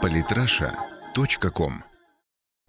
Политраша.ком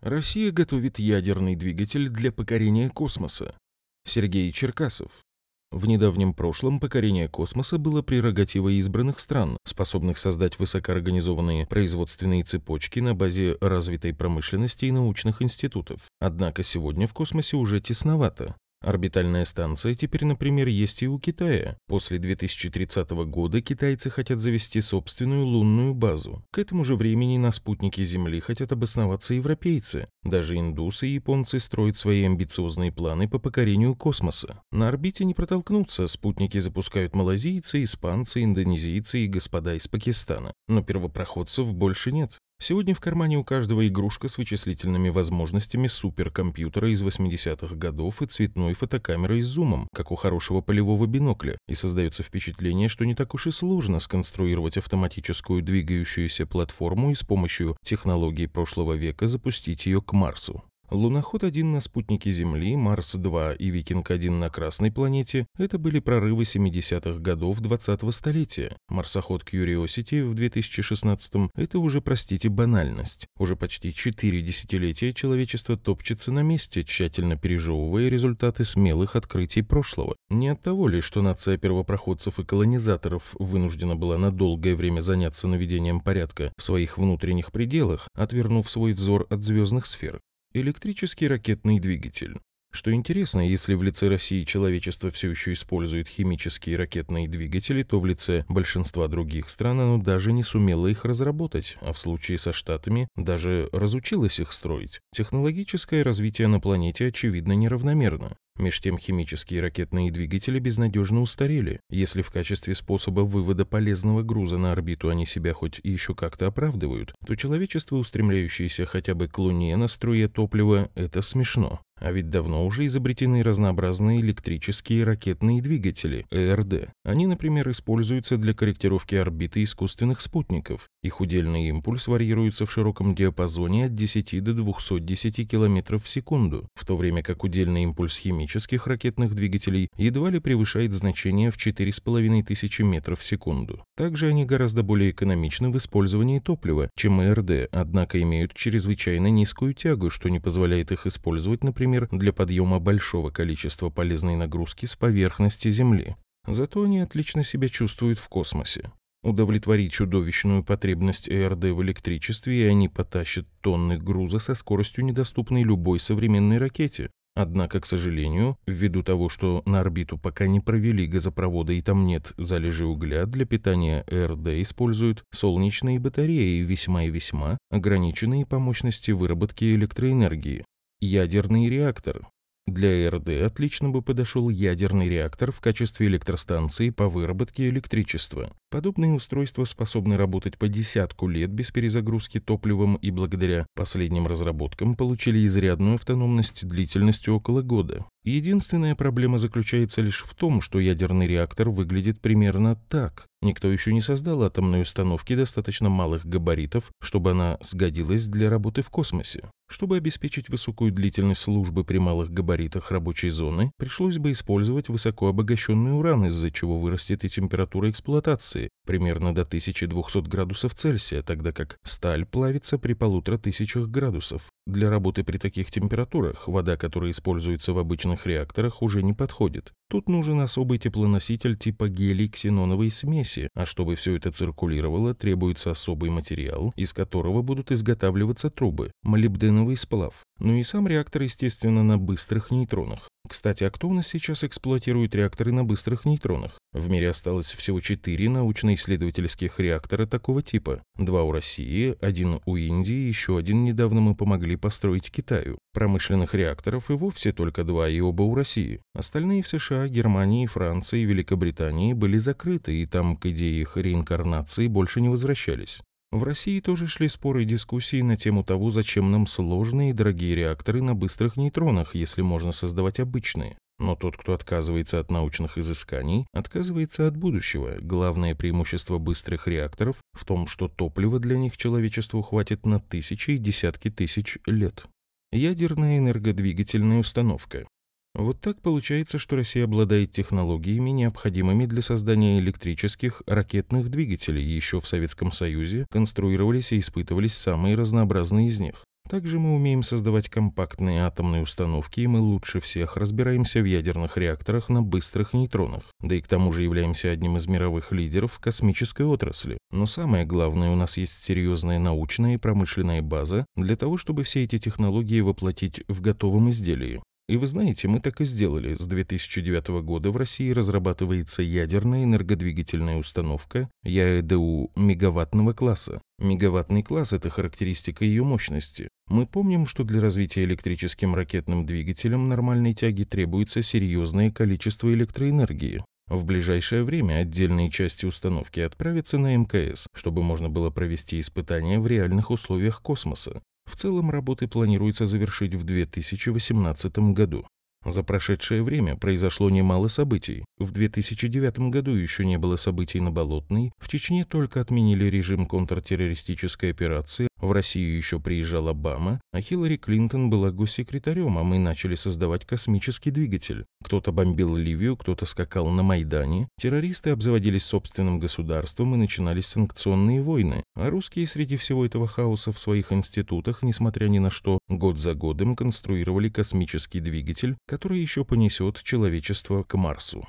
Россия готовит ядерный двигатель для покорения космоса. Сергей Черкасов. В недавнем прошлом покорение космоса было прерогативой избранных стран, способных создать высокоорганизованные производственные цепочки на базе развитой промышленности и научных институтов. Однако сегодня в космосе уже тесновато. Орбитальная станция теперь, например, есть и у Китая. После 2030 года китайцы хотят завести собственную лунную базу. К этому же времени на спутнике Земли хотят обосноваться европейцы. Даже индусы и японцы строят свои амбициозные планы по покорению космоса. На орбите не протолкнуться, спутники запускают малазийцы, испанцы, индонезийцы и господа из Пакистана. Но первопроходцев больше нет. Сегодня в кармане у каждого игрушка с вычислительными возможностями суперкомпьютера из 80-х годов и цветной фотокамерой с зумом, как у хорошего полевого бинокля, и создается впечатление, что не так уж и сложно сконструировать автоматическую двигающуюся платформу и с помощью технологий прошлого века запустить ее к Марсу. Луноход-1 на спутнике Земли, Марс-2 и Викинг-1 на Красной планете – это были прорывы 70-х годов 20-го столетия. Марсоход Curiosity в 2016-м – это уже, простите, банальность. Уже почти четыре десятилетия человечество топчется на месте, тщательно пережевывая результаты смелых открытий прошлого. Не от того ли, что нация первопроходцев и колонизаторов вынуждена была на долгое время заняться наведением порядка в своих внутренних пределах, отвернув свой взор от звездных сфер. Электрический ракетный двигатель. Что интересно, если в лице России человечество все еще использует химические ракетные двигатели, то в лице большинства других стран оно даже не сумело их разработать, а в случае со Штатами даже разучилось их строить. Технологическое развитие на планете очевидно неравномерно. Меж тем химические ракетные двигатели безнадежно устарели. Если в качестве способа вывода полезного груза на орбиту они себя хоть и еще как-то оправдывают, то человечество, устремляющееся хотя бы к Луне на струе топлива, это смешно. А ведь давно уже изобретены разнообразные электрические ракетные двигатели, ЭРД. Они, например, используются для корректировки орбиты искусственных спутников. Их удельный импульс варьируется в широком диапазоне от 10 до 210 км в секунду, в то время как удельный импульс химических ракетных двигателей едва ли превышает значение в 4500 метров в секунду. Также они гораздо более экономичны в использовании топлива, чем ЭРД, однако имеют чрезвычайно низкую тягу, что не позволяет их использовать, например, например, для подъема большого количества полезной нагрузки с поверхности Земли. Зато они отлично себя чувствуют в космосе. Удовлетворить чудовищную потребность ЭРД в электричестве, и они потащат тонны груза со скоростью, недоступной любой современной ракете. Однако, к сожалению, ввиду того, что на орбиту пока не провели газопровода и там нет залежи угля, для питания ЭРД используют солнечные батареи, весьма и весьма ограниченные по мощности выработки электроэнергии. Ядерный реактор. Для РД отлично бы подошел ядерный реактор в качестве электростанции по выработке электричества. Подобные устройства способны работать по десятку лет без перезагрузки топливом и благодаря последним разработкам получили изрядную автономность длительностью около года. Единственная проблема заключается лишь в том, что ядерный реактор выглядит примерно так. Никто еще не создал атомной установки достаточно малых габаритов, чтобы она сгодилась для работы в космосе. Чтобы обеспечить высокую длительность службы при малых габаритах рабочей зоны, пришлось бы использовать высокообогащенный уран, из-за чего вырастет и температура эксплуатации, примерно до 1200 градусов Цельсия, тогда как сталь плавится при полутора тысячах градусов. Для работы при таких температурах вода, которая используется в обычных реакторах, уже не подходит. Тут нужен особый теплоноситель типа гелий-ксеноновой смеси, а чтобы все это циркулировало, требуется особый материал, из которого будут изготавливаться трубы – молибденовый сплав. Ну и сам реактор, естественно, на быстрых нейтронах. Кстати, а кто у нас сейчас эксплуатирует реакторы на быстрых нейтронах? В мире осталось всего четыре научно-исследовательских реактора такого типа. Два у России, один у Индии, еще один недавно мы помогли построить Китаю. Промышленных реакторов и вовсе только два, и оба у России. Остальные в США, Германии, Франции Великобритании были закрыты, и там к идее их реинкарнации больше не возвращались. В России тоже шли споры и дискуссии на тему того, зачем нам сложные и дорогие реакторы на быстрых нейтронах, если можно создавать обычные. Но тот, кто отказывается от научных изысканий, отказывается от будущего. Главное преимущество быстрых реакторов в том, что топлива для них человечеству хватит на тысячи и десятки тысяч лет. Ядерная энергодвигательная установка. Вот так получается, что Россия обладает технологиями, необходимыми для создания электрических ракетных двигателей. Еще в Советском Союзе конструировались и испытывались самые разнообразные из них. Также мы умеем создавать компактные атомные установки, и мы лучше всех разбираемся в ядерных реакторах на быстрых нейтронах. Да и к тому же являемся одним из мировых лидеров в космической отрасли. Но самое главное, у нас есть серьезная научная и промышленная база для того, чтобы все эти технологии воплотить в готовом изделии. И вы знаете, мы так и сделали. С 2009 года в России разрабатывается ядерная энергодвигательная установка ЯЭДУ мегаваттного класса. Мегаваттный класс – это характеристика ее мощности. Мы помним, что для развития электрическим ракетным двигателем нормальной тяги требуется серьезное количество электроэнергии. В ближайшее время отдельные части установки отправятся на МКС, чтобы можно было провести испытания в реальных условиях космоса. В целом работы планируется завершить в 2018 году. За прошедшее время произошло немало событий. В 2009 году еще не было событий на Болотной, в Чечне только отменили режим контртеррористической операции, в Россию еще приезжал Обама, а Хиллари Клинтон была госсекретарем, а мы начали создавать космический двигатель. Кто-то бомбил Ливию, кто-то скакал на Майдане, террористы обзаводились собственным государством и начинались санкционные войны, а русские среди всего этого хаоса в своих институтах, несмотря ни на что, год за годом конструировали космический двигатель, который еще понесет человечество к Марсу.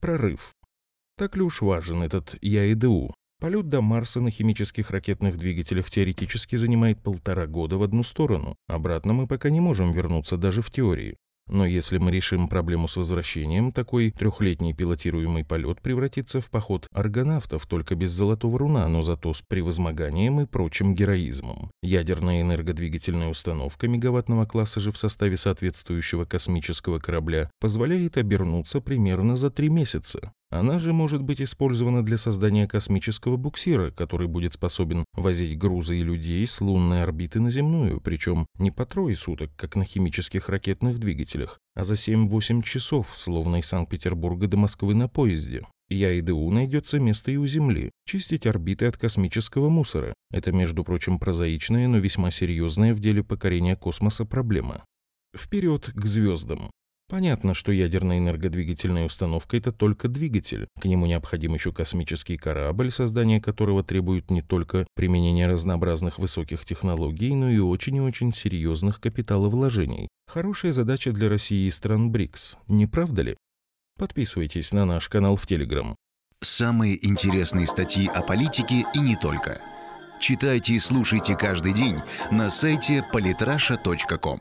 Прорыв. Так ли уж важен этот ЯИДУ? Полет до Марса на химических ракетных двигателях теоретически занимает полтора года в одну сторону. Обратно мы пока не можем вернуться даже в теории. Но если мы решим проблему с возвращением, такой трехлетний пилотируемый полет превратится в поход аргонавтов, только без золотого руна, но зато с превозмоганием и прочим героизмом. Ядерная энергодвигательная установка мегаваттного класса же в составе соответствующего космического корабля позволяет обернуться примерно за три месяца. Она же может быть использована для создания космического буксира, который будет способен возить грузы и людей с лунной орбиты на земную, причем не по трое суток, как на химических ракетных двигателях, а за 7-8 часов, словно из Санкт-Петербурга до Москвы на поезде. ЯИДУ найдется место и у Земли. Чистить орбиты от космического мусора. Это, между прочим, прозаичная, но весьма серьезная в деле покорения космоса проблема. Вперед к звездам. Понятно, что ядерная энергодвигательная установка – это только двигатель. К нему необходим еще космический корабль, создание которого требует не только применения разнообразных высоких технологий, но и очень и очень серьезных капиталовложений. Хорошая задача для России и стран БРИКС, не правда ли? Подписывайтесь на наш канал в Телеграм. Самые интересные статьи о политике и не только. Читайте и слушайте каждый день на сайте polytrasha.com.